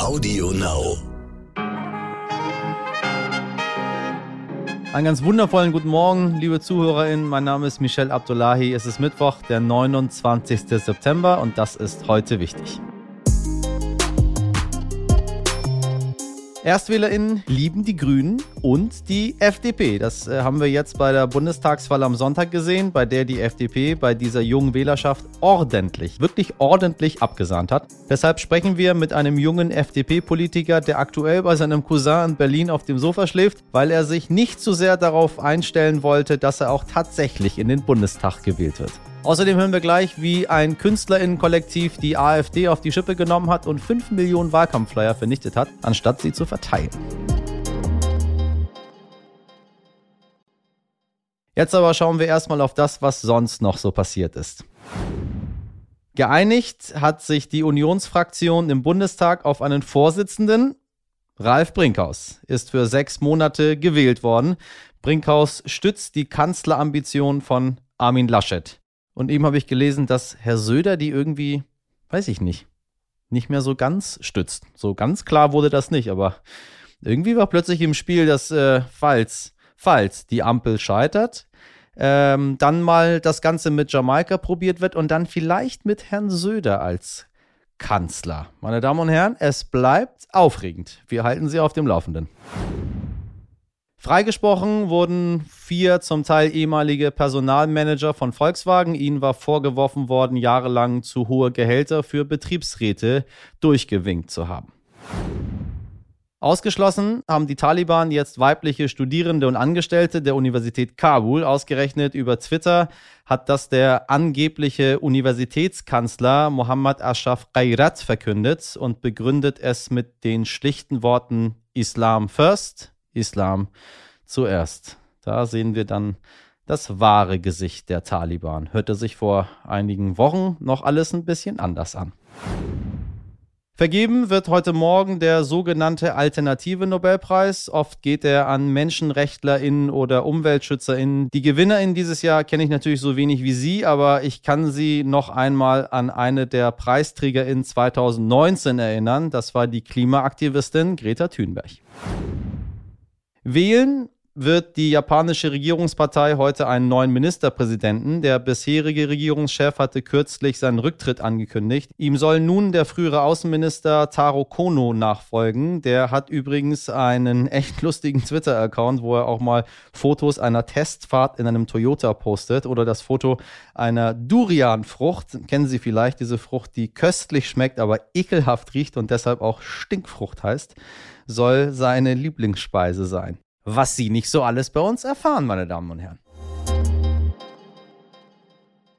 Audio Now. Einen ganz wundervollen guten Morgen, liebe ZuhörerInnen. Mein Name ist Michel Abdullahi. Es ist Mittwoch, der 29. September und das ist heute wichtig. ErstwählerInnen lieben die Grünen und die FDP. Das äh, haben wir jetzt bei der Bundestagswahl am Sonntag gesehen, bei der die FDP bei dieser jungen Wählerschaft ordentlich, wirklich ordentlich abgesahnt hat. Deshalb sprechen wir mit einem jungen FDP-Politiker, der aktuell bei seinem Cousin in Berlin auf dem Sofa schläft, weil er sich nicht zu so sehr darauf einstellen wollte, dass er auch tatsächlich in den Bundestag gewählt wird. Außerdem hören wir gleich, wie ein Künstlerinnenkollektiv die AfD auf die Schippe genommen hat und 5 Millionen Wahlkampfflyer vernichtet hat, anstatt sie zu verteilen. Jetzt aber schauen wir erstmal auf das, was sonst noch so passiert ist. Geeinigt hat sich die Unionsfraktion im Bundestag auf einen Vorsitzenden. Ralf Brinkhaus ist für sechs Monate gewählt worden. Brinkhaus stützt die Kanzlerambition von Armin Laschet. Und eben habe ich gelesen, dass Herr Söder die irgendwie, weiß ich nicht, nicht mehr so ganz stützt. So ganz klar wurde das nicht, aber irgendwie war plötzlich im Spiel, dass äh, falls, falls die Ampel scheitert, ähm, dann mal das Ganze mit Jamaika probiert wird und dann vielleicht mit Herrn Söder als Kanzler. Meine Damen und Herren, es bleibt aufregend. Wir halten Sie auf dem Laufenden. Freigesprochen wurden vier zum Teil ehemalige Personalmanager von Volkswagen. Ihnen war vorgeworfen worden, jahrelang zu hohe Gehälter für Betriebsräte durchgewinkt zu haben. Ausgeschlossen haben die Taliban jetzt weibliche Studierende und Angestellte der Universität Kabul. Ausgerechnet über Twitter hat das der angebliche Universitätskanzler Mohammad Ashraf Khairat verkündet und begründet es mit den schlichten Worten Islam first, Islam zuerst. Da sehen wir dann das wahre Gesicht der Taliban. Hörte sich vor einigen Wochen noch alles ein bisschen anders an. Vergeben wird heute Morgen der sogenannte Alternative Nobelpreis. Oft geht er an MenschenrechtlerInnen oder UmweltschützerInnen. Die GewinnerInnen dieses Jahr kenne ich natürlich so wenig wie Sie, aber ich kann Sie noch einmal an eine der PreisträgerInnen 2019 erinnern. Das war die Klimaaktivistin Greta Thunberg. Wählen wird die japanische Regierungspartei heute einen neuen Ministerpräsidenten. Der bisherige Regierungschef hatte kürzlich seinen Rücktritt angekündigt. Ihm soll nun der frühere Außenminister Taro Kono nachfolgen. Der hat übrigens einen echt lustigen Twitter-Account, wo er auch mal Fotos einer Testfahrt in einem Toyota postet oder das Foto einer Durian-Frucht. Kennen Sie vielleicht diese Frucht, die köstlich schmeckt, aber ekelhaft riecht und deshalb auch Stinkfrucht heißt soll seine Lieblingsspeise sein. Was Sie nicht so alles bei uns erfahren, meine Damen und Herren.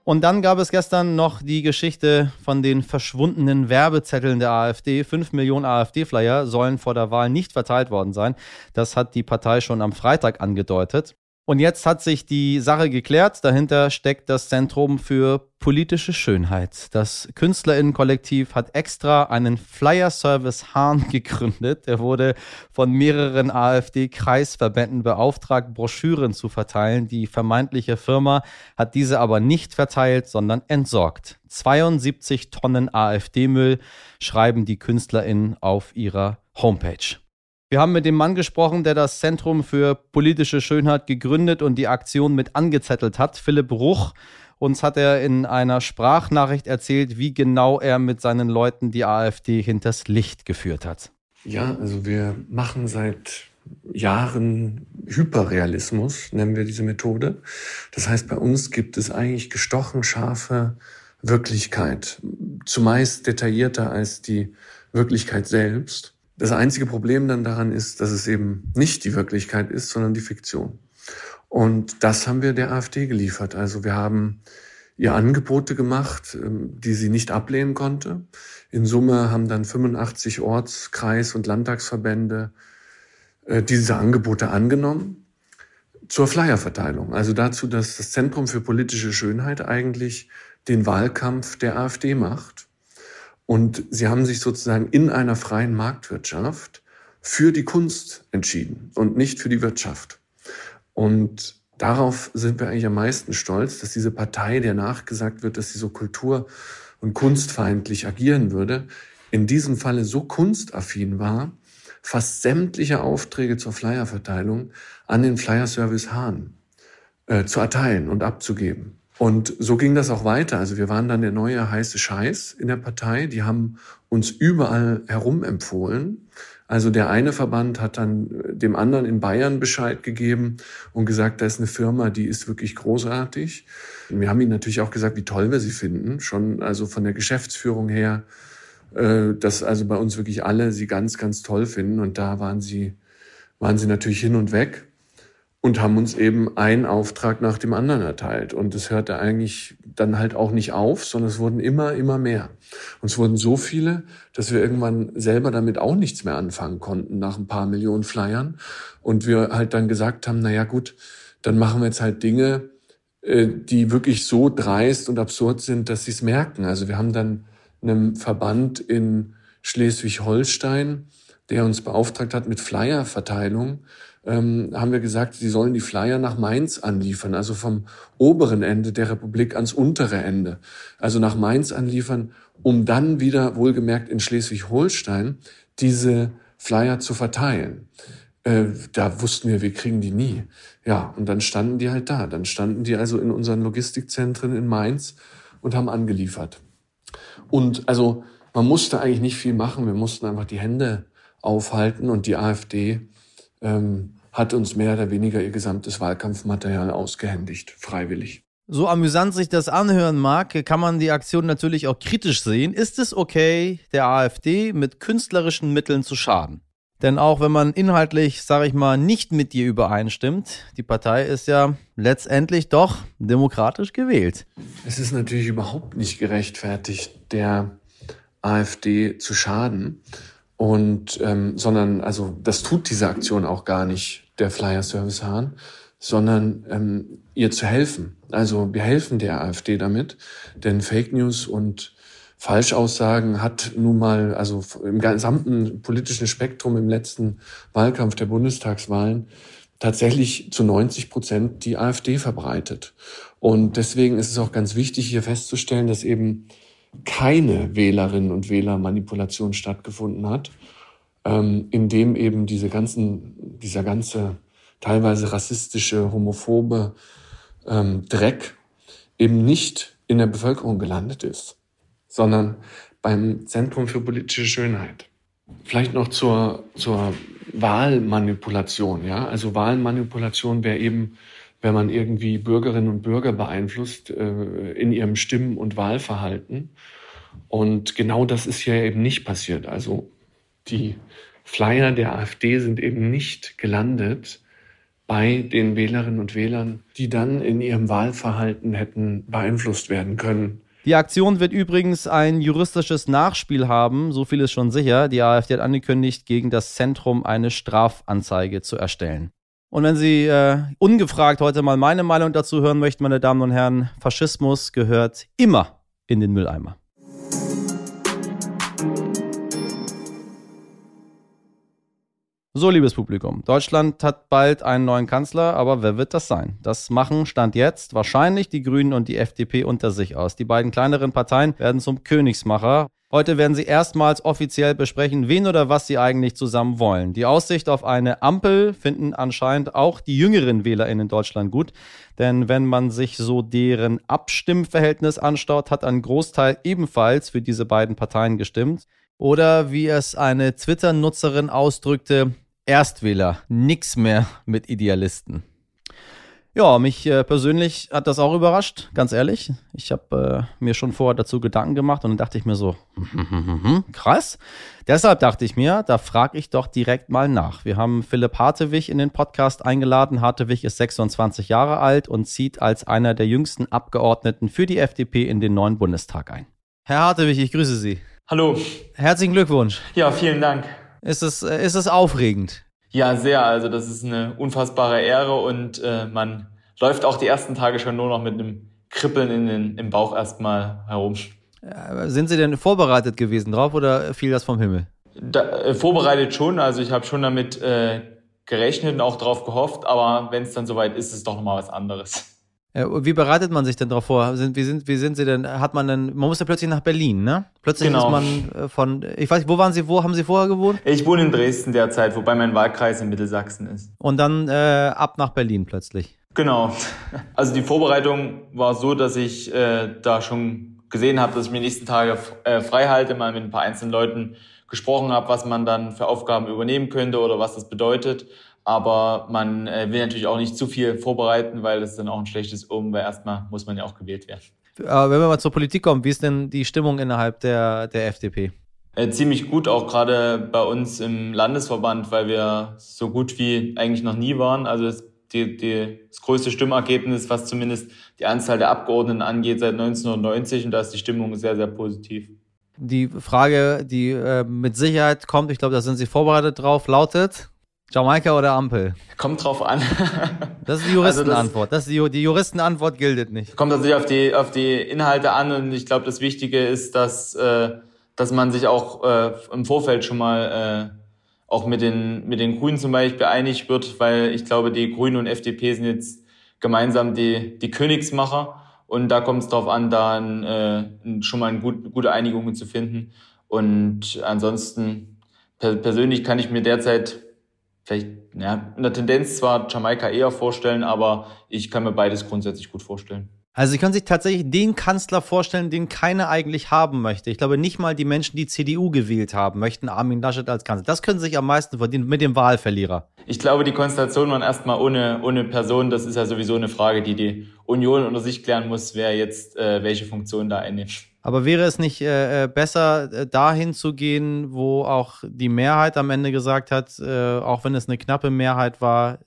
Und dann gab es gestern noch die Geschichte von den verschwundenen Werbezetteln der AfD. Fünf Millionen AfD-Flyer sollen vor der Wahl nicht verteilt worden sein. Das hat die Partei schon am Freitag angedeutet. Und jetzt hat sich die Sache geklärt. Dahinter steckt das Zentrum für politische Schönheit. Das Künstlerinnenkollektiv hat extra einen Flyer-Service Hahn gegründet. Der wurde von mehreren AfD-Kreisverbänden beauftragt, Broschüren zu verteilen. Die vermeintliche Firma hat diese aber nicht verteilt, sondern entsorgt. 72 Tonnen AfD-Müll schreiben die KünstlerInnen auf ihrer Homepage. Wir haben mit dem Mann gesprochen, der das Zentrum für politische Schönheit gegründet und die Aktion mit angezettelt hat, Philipp Ruch. Uns hat er in einer Sprachnachricht erzählt, wie genau er mit seinen Leuten die AfD hinters Licht geführt hat. Ja, also wir machen seit Jahren Hyperrealismus, nennen wir diese Methode. Das heißt, bei uns gibt es eigentlich gestochen scharfe Wirklichkeit, zumeist detaillierter als die Wirklichkeit selbst. Das einzige Problem dann daran ist, dass es eben nicht die Wirklichkeit ist, sondern die Fiktion. Und das haben wir der AfD geliefert. Also wir haben ihr Angebote gemacht, ähm, die sie nicht ablehnen konnte. In Summe haben dann 85 Orts-, Kreis- und Landtagsverbände äh, diese Angebote angenommen zur Flyerverteilung. Also dazu, dass das Zentrum für politische Schönheit eigentlich den Wahlkampf der AfD macht und sie haben sich sozusagen in einer freien Marktwirtschaft für die Kunst entschieden und nicht für die Wirtschaft. Und darauf sind wir eigentlich am meisten stolz, dass diese Partei, der nachgesagt wird, dass sie so kultur- und kunstfeindlich agieren würde, in diesem Falle so kunstaffin war, fast sämtliche Aufträge zur Flyerverteilung an den Flyer Service Hahn äh, zu erteilen und abzugeben. Und so ging das auch weiter. Also wir waren dann der neue heiße Scheiß in der Partei. Die haben uns überall herum empfohlen. Also der eine Verband hat dann dem anderen in Bayern Bescheid gegeben und gesagt, da ist eine Firma, die ist wirklich großartig. Wir haben ihnen natürlich auch gesagt, wie toll wir sie finden. Schon also von der Geschäftsführung her, äh, dass also bei uns wirklich alle sie ganz, ganz toll finden. Und da waren sie, waren sie natürlich hin und weg und haben uns eben einen Auftrag nach dem anderen erteilt. Und es hörte eigentlich dann halt auch nicht auf, sondern es wurden immer, immer mehr. Und es wurden so viele, dass wir irgendwann selber damit auch nichts mehr anfangen konnten nach ein paar Millionen Flyern. Und wir halt dann gesagt haben, na ja, gut, dann machen wir jetzt halt Dinge, äh, die wirklich so dreist und absurd sind, dass sie es merken. Also wir haben dann einem Verband in Schleswig-Holstein, der uns beauftragt hat mit Flyerverteilung, ähm, haben wir gesagt, sie sollen die Flyer nach Mainz anliefern, also vom oberen Ende der Republik ans untere Ende. Also nach Mainz anliefern, um dann wieder, wohlgemerkt in Schleswig-Holstein, diese Flyer zu verteilen. Äh, da wussten wir, wir kriegen die nie. Ja, und dann standen die halt da. Dann standen die also in unseren Logistikzentren in Mainz und haben angeliefert. Und also man musste eigentlich nicht viel machen. Wir mussten einfach die Hände aufhalten und die AfD ähm, hat uns mehr oder weniger ihr gesamtes Wahlkampfmaterial ausgehändigt, freiwillig. So amüsant sich das anhören mag, kann man die Aktion natürlich auch kritisch sehen. Ist es okay, der AfD mit künstlerischen Mitteln zu schaden? Denn auch wenn man inhaltlich, sage ich mal, nicht mit dir übereinstimmt, die Partei ist ja letztendlich doch demokratisch gewählt. Es ist natürlich überhaupt nicht gerechtfertigt, der AfD zu schaden. Und ähm, sondern, also das tut diese Aktion auch gar nicht, der Flyer Service Hahn, sondern ähm, ihr zu helfen. Also wir helfen der AfD damit, denn Fake News und Falschaussagen hat nun mal, also im gesamten politischen Spektrum im letzten Wahlkampf der Bundestagswahlen tatsächlich zu 90 Prozent die AfD verbreitet. Und deswegen ist es auch ganz wichtig, hier festzustellen, dass eben keine Wählerinnen und Wählermanipulation stattgefunden hat, ähm, in dem eben diese ganzen, dieser ganze teilweise rassistische, homophobe ähm, Dreck eben nicht in der Bevölkerung gelandet ist, sondern beim Zentrum für politische Schönheit. Vielleicht noch zur, zur Wahlmanipulation, ja. Also Wahlmanipulation wäre eben wenn man irgendwie Bürgerinnen und Bürger beeinflusst äh, in ihrem Stimmen- und Wahlverhalten. Und genau das ist hier eben nicht passiert. Also die Flyer der AfD sind eben nicht gelandet bei den Wählerinnen und Wählern, die dann in ihrem Wahlverhalten hätten beeinflusst werden können. Die Aktion wird übrigens ein juristisches Nachspiel haben, so viel ist schon sicher. Die AfD hat angekündigt, gegen das Zentrum eine Strafanzeige zu erstellen. Und wenn Sie äh, ungefragt heute mal meine Meinung dazu hören möchten, meine Damen und Herren, Faschismus gehört immer in den Mülleimer. So, liebes Publikum, Deutschland hat bald einen neuen Kanzler, aber wer wird das sein? Das machen Stand jetzt wahrscheinlich die Grünen und die FDP unter sich aus. Die beiden kleineren Parteien werden zum Königsmacher. Heute werden sie erstmals offiziell besprechen, wen oder was sie eigentlich zusammen wollen. Die Aussicht auf eine Ampel finden anscheinend auch die jüngeren WählerInnen in Deutschland gut. Denn wenn man sich so deren Abstimmverhältnis anschaut, hat ein Großteil ebenfalls für diese beiden Parteien gestimmt. Oder wie es eine Twitter-Nutzerin ausdrückte, Erstwähler, nix mehr mit Idealisten. Ja, mich äh, persönlich hat das auch überrascht, ganz ehrlich. Ich habe äh, mir schon vorher dazu Gedanken gemacht und dann dachte ich mir so, krass. Deshalb dachte ich mir, da frage ich doch direkt mal nach. Wir haben Philipp Hartewig in den Podcast eingeladen. Hartewig ist 26 Jahre alt und zieht als einer der jüngsten Abgeordneten für die FDP in den neuen Bundestag ein. Herr Hartewig, ich grüße Sie. Hallo. Herzlichen Glückwunsch. Ja, vielen Dank. Ist es, äh, ist es aufregend? Ja, sehr. Also das ist eine unfassbare Ehre und äh, man läuft auch die ersten Tage schon nur noch mit einem Kribbeln in den, im Bauch erstmal herum. Sind Sie denn vorbereitet gewesen drauf oder fiel das vom Himmel? Da, äh, vorbereitet schon. Also ich habe schon damit äh, gerechnet und auch drauf gehofft, aber wenn es dann soweit ist, ist es doch nochmal was anderes. Äh, wie bereitet man sich denn darauf vor? Wie sind, wie sind Sie denn? Hat man denn, man muss ja plötzlich nach Berlin, ne? Plötzlich genau. ist man äh, von, ich weiß nicht, wo waren Sie, wo haben Sie vorher gewohnt? Ich wohne in Dresden derzeit, wobei mein Wahlkreis in Mittelsachsen ist. Und dann äh, ab nach Berlin plötzlich. Genau. Also die Vorbereitung war so, dass ich äh, da schon gesehen habe, dass ich mir die nächsten Tage äh, frei halte, mal mit ein paar einzelnen Leuten gesprochen habe, was man dann für Aufgaben übernehmen könnte oder was das bedeutet. Aber man äh, will natürlich auch nicht zu viel vorbereiten, weil das ist dann auch ein schlechtes Um, weil erstmal muss man ja auch gewählt werden. Aber wenn wir mal zur Politik kommen, wie ist denn die Stimmung innerhalb der, der FDP? Äh, ziemlich gut, auch gerade bei uns im Landesverband, weil wir so gut wie eigentlich noch nie waren. Also das, die, die, das größte Stimmergebnis, was zumindest die Anzahl der Abgeordneten angeht, seit 1990 und da ist die Stimmung sehr, sehr positiv. Die Frage, die äh, mit Sicherheit kommt, ich glaube, da sind Sie vorbereitet drauf, lautet, Jamaika oder Ampel? Kommt drauf an. das ist die Juristenantwort. Also das, das ist die, Juristenantwort gilt nicht. Kommt natürlich auf die, auf die Inhalte an und ich glaube, das Wichtige ist, dass, äh, dass man sich auch äh, im Vorfeld schon mal äh, auch mit den, mit den Grünen zum Beispiel einig wird, weil ich glaube, die Grünen und FDP sind jetzt gemeinsam die, die Königsmacher und da kommt es darauf an, da ein, äh, schon mal eine gut, gute Einigungen zu finden. Und ansonsten per persönlich kann ich mir derzeit vielleicht ja, in der Tendenz zwar Jamaika eher vorstellen, aber ich kann mir beides grundsätzlich gut vorstellen. Also Sie können sich tatsächlich den Kanzler vorstellen, den keiner eigentlich haben möchte. Ich glaube, nicht mal die Menschen, die CDU gewählt haben, möchten Armin Laschet als Kanzler. Das können Sie sich am meisten verdienen mit dem Wahlverlierer. Ich glaube, die Konstellation waren erstmal ohne, ohne Person. Das ist ja sowieso eine Frage, die die Union unter sich klären muss, wer jetzt äh, welche Funktion da einnimmt. Aber wäre es nicht äh, äh, besser, äh, dahin zu gehen, wo auch die Mehrheit am Ende gesagt hat, äh, auch wenn es eine knappe Mehrheit war,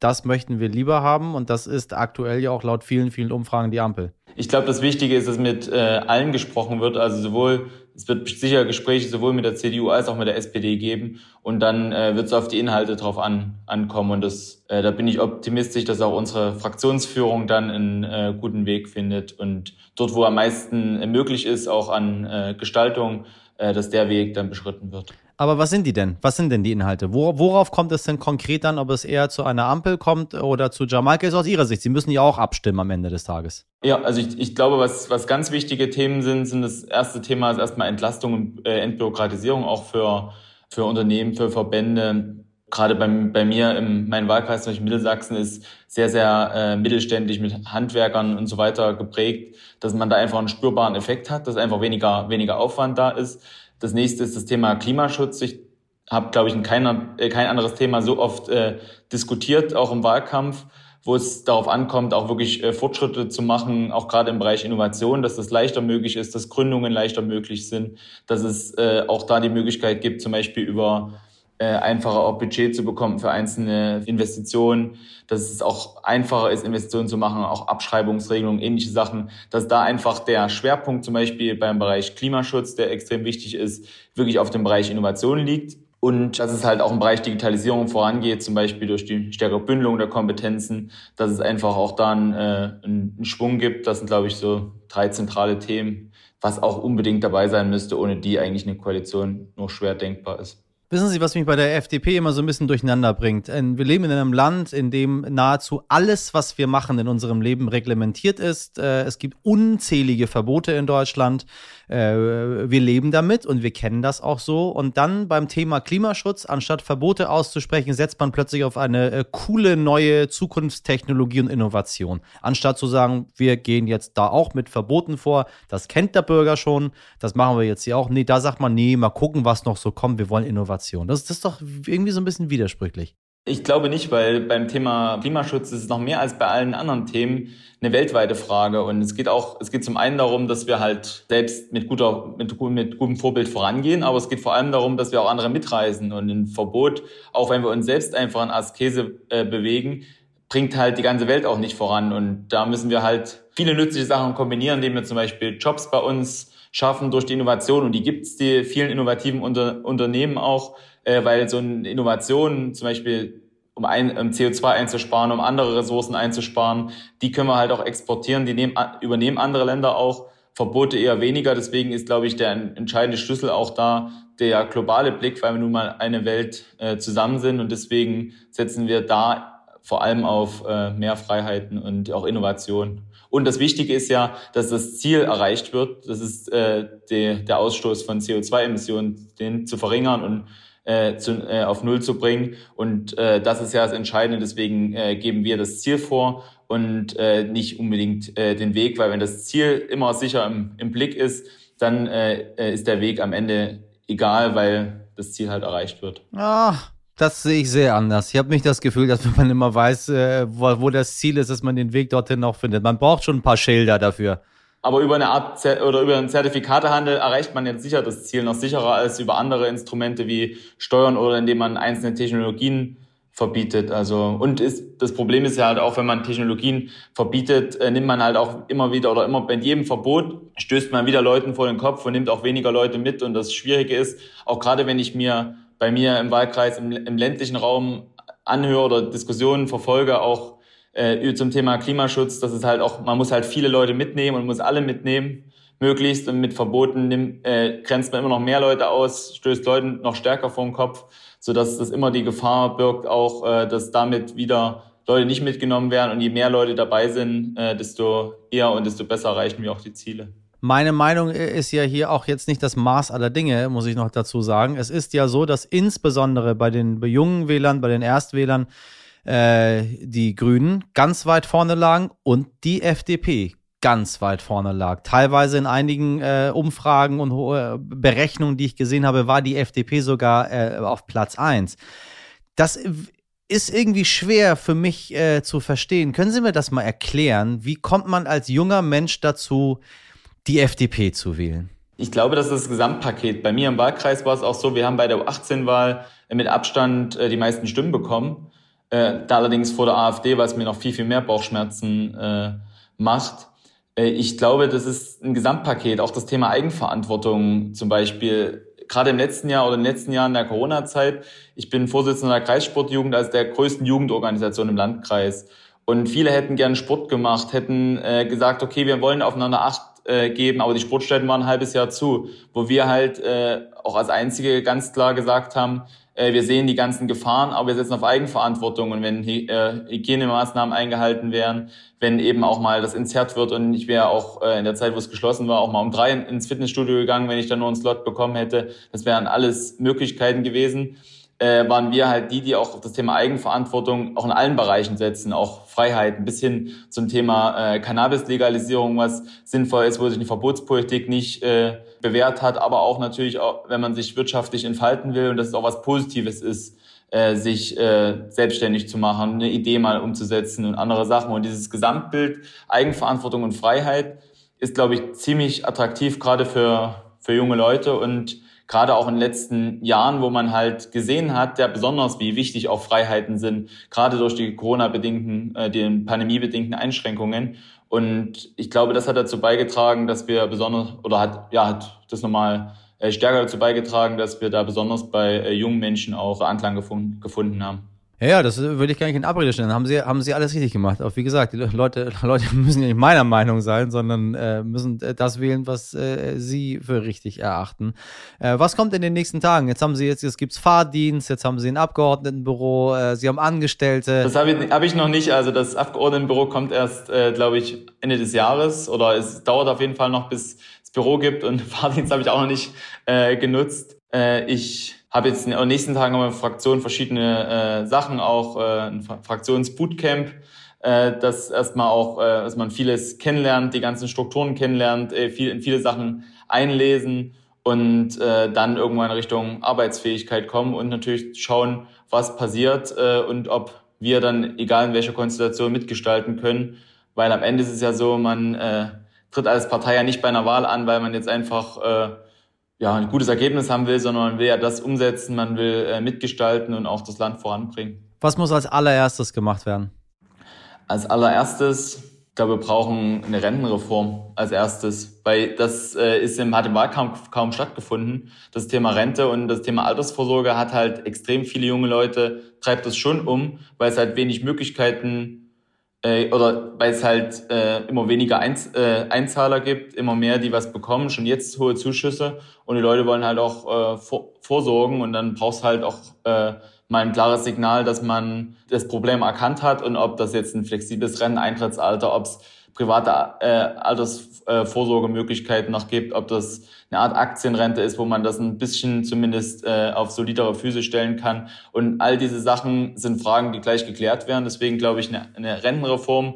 das möchten wir lieber haben und das ist aktuell ja auch laut vielen, vielen Umfragen die Ampel. Ich glaube, das Wichtige ist, dass mit äh, allen gesprochen wird, also sowohl es wird sicher Gespräche sowohl mit der CDU als auch mit der SPD geben und dann äh, wird es auf die Inhalte drauf an, ankommen und das, äh, da bin ich optimistisch, dass auch unsere Fraktionsführung dann einen äh, guten Weg findet und dort, wo am meisten möglich ist, auch an äh, Gestaltung, äh, dass der Weg dann beschritten wird. Aber was sind die denn? Was sind denn die Inhalte? worauf kommt es denn konkret dann, ob es eher zu einer Ampel kommt oder zu Jamaika ist aus Ihrer Sicht? Sie müssen ja auch abstimmen am Ende des Tages. Ja, also ich, ich glaube, was, was ganz wichtige Themen sind, sind das erste Thema ist erstmal Entlastung und äh, Entbürokratisierung auch für, für Unternehmen, für Verbände. Gerade bei, bei mir in meinem Wahlkreis durch Mittelsachsen ist sehr, sehr äh, mittelständisch mit Handwerkern und so weiter geprägt, dass man da einfach einen spürbaren Effekt hat, dass einfach weniger, weniger Aufwand da ist das nächste ist das Thema Klimaschutz. Ich habe, glaube ich, in keiner, äh, kein anderes Thema so oft äh, diskutiert, auch im Wahlkampf, wo es darauf ankommt, auch wirklich äh, Fortschritte zu machen, auch gerade im Bereich Innovation, dass das leichter möglich ist, dass Gründungen leichter möglich sind, dass es äh, auch da die Möglichkeit gibt, zum Beispiel über einfacher auch Budget zu bekommen für einzelne Investitionen, dass es auch einfacher ist, Investitionen zu machen, auch Abschreibungsregelungen, ähnliche Sachen, dass da einfach der Schwerpunkt zum Beispiel beim Bereich Klimaschutz, der extrem wichtig ist, wirklich auf dem Bereich Innovation liegt. Und dass es halt auch im Bereich Digitalisierung vorangeht, zum Beispiel durch die stärkere Bündelung der Kompetenzen, dass es einfach auch da einen, äh, einen Schwung gibt. Das sind, glaube ich, so drei zentrale Themen, was auch unbedingt dabei sein müsste, ohne die eigentlich eine Koalition nur schwer denkbar ist. Wissen Sie, was mich bei der FDP immer so ein bisschen durcheinander bringt? Wir leben in einem Land, in dem nahezu alles, was wir machen in unserem Leben, reglementiert ist. Äh, es gibt unzählige Verbote in Deutschland. Äh, wir leben damit und wir kennen das auch so. Und dann beim Thema Klimaschutz, anstatt Verbote auszusprechen, setzt man plötzlich auf eine äh, coole neue Zukunftstechnologie und Innovation. Anstatt zu sagen, wir gehen jetzt da auch mit Verboten vor, das kennt der Bürger schon, das machen wir jetzt hier auch. Nee, da sagt man, nee, mal gucken, was noch so kommt, wir wollen Innovation. Das, das ist doch irgendwie so ein bisschen widersprüchlich. Ich glaube nicht, weil beim Thema Klimaschutz ist es noch mehr als bei allen anderen Themen eine weltweite Frage. Und es geht auch, es geht zum einen darum, dass wir halt selbst mit guter, mit, mit gutem Vorbild vorangehen, aber es geht vor allem darum, dass wir auch andere mitreisen. Und ein Verbot, auch wenn wir uns selbst einfach in Askese äh, bewegen, bringt halt die ganze Welt auch nicht voran. Und da müssen wir halt viele nützliche Sachen kombinieren, indem wir zum Beispiel Jobs bei uns schaffen durch die Innovation. Und die gibt's die vielen innovativen Unter Unternehmen auch äh, weil so eine Innovation zum Beispiel um, ein, um CO2 einzusparen, um andere Ressourcen einzusparen, die können wir halt auch exportieren, die nehmen, übernehmen andere Länder auch, Verbote eher weniger. Deswegen ist, glaube ich, der entscheidende Schlüssel auch da der globale Blick, weil wir nun mal eine Welt äh, zusammen sind und deswegen setzen wir da vor allem auf äh, mehr Freiheiten und auch Innovation. Und das Wichtige ist ja, dass das Ziel erreicht wird. Das ist äh, die, der Ausstoß von CO2-Emissionen, den zu verringern und äh, zu, äh, auf Null zu bringen. Und äh, das ist ja das Entscheidende. Deswegen äh, geben wir das Ziel vor und äh, nicht unbedingt äh, den Weg, weil wenn das Ziel immer sicher im, im Blick ist, dann äh, äh ist der Weg am Ende egal, weil das Ziel halt erreicht wird. Ach, das sehe ich sehr anders. Ich habe nicht das Gefühl, dass man immer weiß, äh, wo, wo das Ziel ist, dass man den Weg dorthin auch findet. Man braucht schon ein paar Schilder dafür. Aber über eine Art oder über einen Zertifikatehandel erreicht man jetzt sicher das Ziel noch sicherer als über andere Instrumente wie Steuern oder indem man einzelne Technologien verbietet. Also und ist das Problem ist ja halt auch, wenn man Technologien verbietet, äh, nimmt man halt auch immer wieder oder immer bei jedem Verbot stößt man wieder Leuten vor den Kopf und nimmt auch weniger Leute mit. Und das Schwierige ist, auch gerade wenn ich mir bei mir im Wahlkreis im, im ländlichen Raum anhöre oder Diskussionen verfolge, auch äh, zum Thema Klimaschutz, dass es halt auch, man muss halt viele Leute mitnehmen und muss alle mitnehmen, möglichst. Und mit Verboten nimmt, äh, grenzt man immer noch mehr Leute aus, stößt Leuten noch stärker vor den Kopf, sodass das immer die Gefahr birgt, auch, äh, dass damit wieder Leute nicht mitgenommen werden. Und je mehr Leute dabei sind, äh, desto eher und desto besser erreichen wir auch die Ziele. Meine Meinung ist ja hier auch jetzt nicht das Maß aller Dinge, muss ich noch dazu sagen. Es ist ja so, dass insbesondere bei den jungen Wählern, bei den Erstwählern, äh, die Grünen ganz weit vorne lagen und die FDP ganz weit vorne lag. Teilweise in einigen äh, Umfragen und äh, Berechnungen, die ich gesehen habe, war die FDP sogar äh, auf Platz 1. Das ist irgendwie schwer für mich äh, zu verstehen. Können Sie mir das mal erklären? Wie kommt man als junger Mensch dazu, die FDP zu wählen? Ich glaube, das ist das Gesamtpaket. Bei mir im Wahlkreis war es auch so, wir haben bei der U18-Wahl mit Abstand äh, die meisten Stimmen bekommen. Äh, da allerdings vor der AfD, was mir noch viel, viel mehr Bauchschmerzen äh, macht. Äh, ich glaube, das ist ein Gesamtpaket. Auch das Thema Eigenverantwortung zum Beispiel. Gerade im letzten Jahr oder in den letzten Jahren der Corona-Zeit. Ich bin Vorsitzender der Kreissportjugend, also der größten Jugendorganisation im Landkreis. Und viele hätten gern Sport gemacht, hätten äh, gesagt, okay, wir wollen aufeinander Acht äh, geben, aber die Sportstätten waren ein halbes Jahr zu, wo wir halt äh, auch als Einzige ganz klar gesagt haben, äh, wir sehen die ganzen Gefahren, aber wir setzen auf Eigenverantwortung. Und wenn äh, Hygienemaßnahmen eingehalten werden, wenn eben auch mal das entzerrt wird. Und ich wäre auch äh, in der Zeit, wo es geschlossen war, auch mal um drei ins Fitnessstudio gegangen, wenn ich dann nur einen Slot bekommen hätte. Das wären alles Möglichkeiten gewesen äh, waren wir halt die, die auch auf das Thema Eigenverantwortung auch in allen Bereichen setzen, auch Freiheiten bis hin zum Thema äh, Cannabis-Legalisierung, was sinnvoll ist, wo sich die Verbotspolitik nicht äh, bewährt hat, aber auch natürlich, auch, wenn man sich wirtschaftlich entfalten will und dass es auch was Positives ist, äh, sich äh, selbstständig zu machen, eine Idee mal umzusetzen und andere Sachen. Und dieses Gesamtbild Eigenverantwortung und Freiheit ist, glaube ich, ziemlich attraktiv gerade für, für junge Leute. Und gerade auch in den letzten Jahren, wo man halt gesehen hat, ja besonders wie wichtig auch Freiheiten sind, gerade durch die Corona-bedingten, äh, den pandemiebedingten Einschränkungen. Und ich glaube, das hat dazu beigetragen, dass wir besonders, oder hat, ja, hat das nochmal äh, stärker dazu beigetragen, dass wir da besonders bei äh, jungen Menschen auch Anklang gefunden, gefunden haben. Ja, ja, das würde ich gar nicht in Abrede stellen. Haben sie, haben sie alles richtig gemacht. Auch wie gesagt, die Leute, Leute müssen ja nicht meiner Meinung sein, sondern äh, müssen das wählen, was äh, sie für richtig erachten. Äh, was kommt in den nächsten Tagen? Jetzt haben sie jetzt, jetzt gibt's Fahrdienst, jetzt haben sie ein Abgeordnetenbüro, äh, sie haben Angestellte. Das habe ich, hab ich noch nicht. Also das Abgeordnetenbüro kommt erst, äh, glaube ich, Ende des Jahres oder es dauert auf jeden Fall noch, bis es Büro gibt und Fahrdienst habe ich auch noch nicht äh, genutzt. Äh, ich habe jetzt in den nächsten Tagen nochmal Fraktion verschiedene äh, Sachen, auch äh, ein Fraktionsbootcamp, äh, das erstmal auch, äh, dass man vieles kennenlernt, die ganzen Strukturen kennenlernt, äh, viel, in viele Sachen einlesen und äh, dann irgendwann Richtung Arbeitsfähigkeit kommen und natürlich schauen, was passiert äh, und ob wir dann, egal in welcher Konstellation, mitgestalten können. Weil am Ende ist es ja so, man äh, tritt als Partei ja nicht bei einer Wahl an, weil man jetzt einfach äh, ja, ein gutes Ergebnis haben will, sondern man will ja das umsetzen, man will äh, mitgestalten und auch das Land voranbringen. Was muss als allererstes gemacht werden? Als allererstes, ich glaube, wir brauchen eine Rentenreform als erstes, weil das äh, ist im, hat im Wahlkampf kaum stattgefunden. Das Thema Rente und das Thema Altersvorsorge hat halt extrem viele junge Leute, treibt das schon um, weil es halt wenig Möglichkeiten äh, oder weil es halt äh, immer weniger Einz äh, Einzahler gibt, immer mehr, die was bekommen, schon jetzt hohe Zuschüsse. Und die Leute wollen halt auch äh, vor vorsorgen. Und dann brauchst halt auch äh, mal ein klares Signal, dass man das Problem erkannt hat. Und ob das jetzt ein flexibles Renteneintrittsalter, ob es private äh, Altersvorsorgemöglichkeiten noch gibt, ob das eine Art Aktienrente ist, wo man das ein bisschen zumindest äh, auf solidere Füße stellen kann. Und all diese Sachen sind Fragen, die gleich geklärt werden. Deswegen glaube ich, eine, eine Rentenreform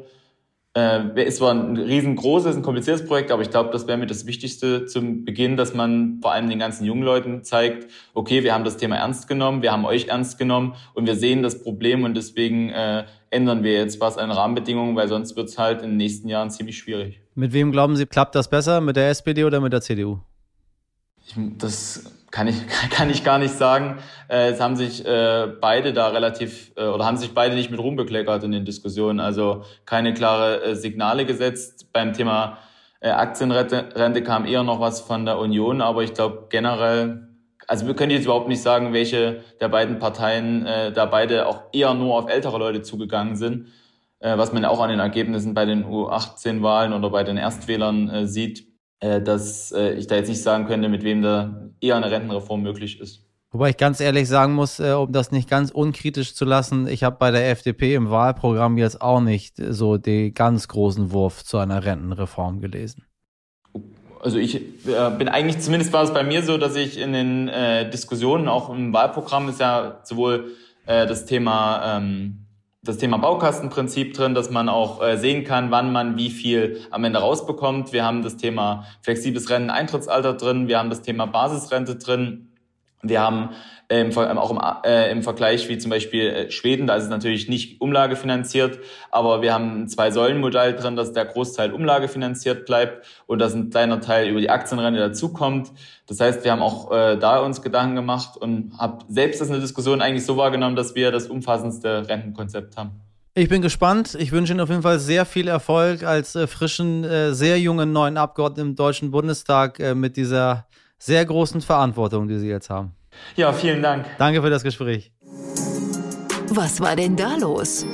äh, ist zwar ein riesengroßes, ein kompliziertes Projekt, aber ich glaube, das wäre mir das Wichtigste zum Beginn, dass man vor allem den ganzen jungen Leuten zeigt, okay, wir haben das Thema ernst genommen, wir haben euch ernst genommen und wir sehen das Problem und deswegen äh, ändern wir jetzt was an Rahmenbedingungen, weil sonst wird es halt in den nächsten Jahren ziemlich schwierig. Mit wem glauben Sie, klappt das besser? Mit der SPD oder mit der CDU? Ich, das kann ich, kann ich gar nicht sagen. Äh, es haben sich äh, beide da relativ äh, oder haben sich beide nicht mit Ruhm bekleckert in den Diskussionen. Also keine klare äh, Signale gesetzt. Beim Thema äh, Aktienrente Rente kam eher noch was von der Union, aber ich glaube generell, also wir können jetzt überhaupt nicht sagen, welche der beiden Parteien äh, da beide auch eher nur auf ältere Leute zugegangen sind, äh, was man auch an den Ergebnissen bei den U18-Wahlen oder bei den Erstwählern äh, sieht äh, dass äh, ich da jetzt nicht sagen könnte, mit wem da eher eine Rentenreform möglich ist. Wobei ich ganz ehrlich sagen muss, äh, um das nicht ganz unkritisch zu lassen, ich habe bei der FDP im Wahlprogramm jetzt auch nicht so den ganz großen Wurf zu einer Rentenreform gelesen. Also ich äh, bin eigentlich, zumindest war es bei mir so, dass ich in den äh, Diskussionen, auch im Wahlprogramm ist ja sowohl äh, das Thema ähm, das Thema Baukastenprinzip drin, dass man auch äh, sehen kann, wann man wie viel am Ende rausbekommt. Wir haben das Thema flexibles Renteneintrittsalter drin, wir haben das Thema Basisrente drin. Wir haben ähm, auch im, äh, im Vergleich wie zum Beispiel äh, Schweden, da ist es natürlich nicht umlagefinanziert, aber wir haben ein Zwei-Säulen-Modell drin, dass der Großteil umlagefinanziert bleibt und dass ein kleiner Teil über die Aktienrente dazukommt. Das heißt, wir haben auch äh, da uns Gedanken gemacht und habe selbst das in der Diskussion eigentlich so wahrgenommen, dass wir das umfassendste Rentenkonzept haben. Ich bin gespannt. Ich wünsche Ihnen auf jeden Fall sehr viel Erfolg als äh, frischen, äh, sehr jungen neuen Abgeordneten im Deutschen Bundestag äh, mit dieser sehr großen Verantwortung, die Sie jetzt haben. Ja, vielen Dank. Danke für das Gespräch. Was war denn da los?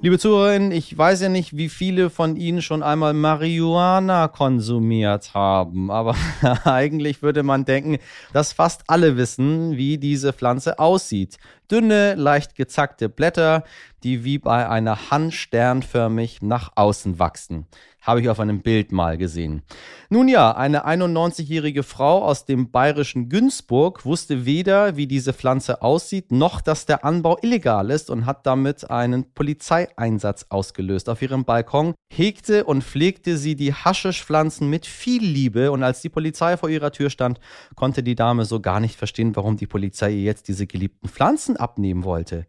Liebe Zuhörerinnen, ich weiß ja nicht, wie viele von Ihnen schon einmal Marihuana konsumiert haben, aber eigentlich würde man denken, dass fast alle wissen, wie diese Pflanze aussieht. Dünne, leicht gezackte Blätter, die wie bei einer Hand sternförmig nach außen wachsen habe ich auf einem Bild mal gesehen. Nun ja, eine 91-jährige Frau aus dem bayerischen Günzburg wusste weder, wie diese Pflanze aussieht, noch dass der Anbau illegal ist und hat damit einen Polizeieinsatz ausgelöst. Auf ihrem Balkon hegte und pflegte sie die Haschischpflanzen mit viel Liebe und als die Polizei vor ihrer Tür stand, konnte die Dame so gar nicht verstehen, warum die Polizei ihr jetzt diese geliebten Pflanzen abnehmen wollte.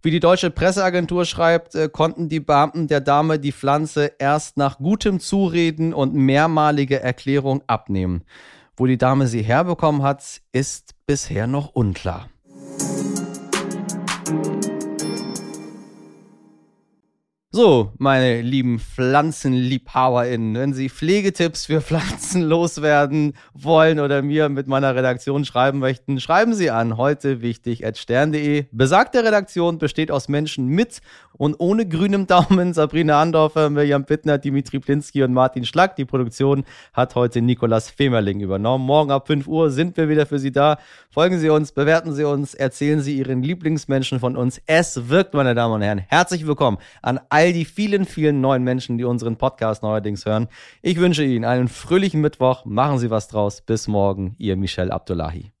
Wie die deutsche Presseagentur schreibt, äh, konnten die Beamten der Dame die Pflanze erst nach gutem Zureden und mehrmaliger Erklärung abnehmen. Wo die Dame sie herbekommen hat, ist bisher noch unklar. So, meine lieben PflanzenliebhaberInnen, wenn Sie Pflegetipps für Pflanzen loswerden wollen oder mir mit meiner Redaktion schreiben möchten, schreiben Sie an heute wichtig stern.de. Besagte Redaktion besteht aus Menschen mit und ohne grünem Daumen. Sabrina Andorfer, Mirjam Bittner, Dimitri Plinski und Martin Schlack. Die Produktion hat heute Nikolas Femerling übernommen. Morgen ab 5 Uhr sind wir wieder für Sie da. Folgen Sie uns, bewerten Sie uns, erzählen Sie Ihren Lieblingsmenschen von uns. Es wirkt, meine Damen und Herren. Herzlich willkommen an all die vielen, vielen neuen Menschen, die unseren Podcast neuerdings hören. Ich wünsche Ihnen einen fröhlichen Mittwoch. Machen Sie was draus. Bis morgen. Ihr Michel Abdullahi.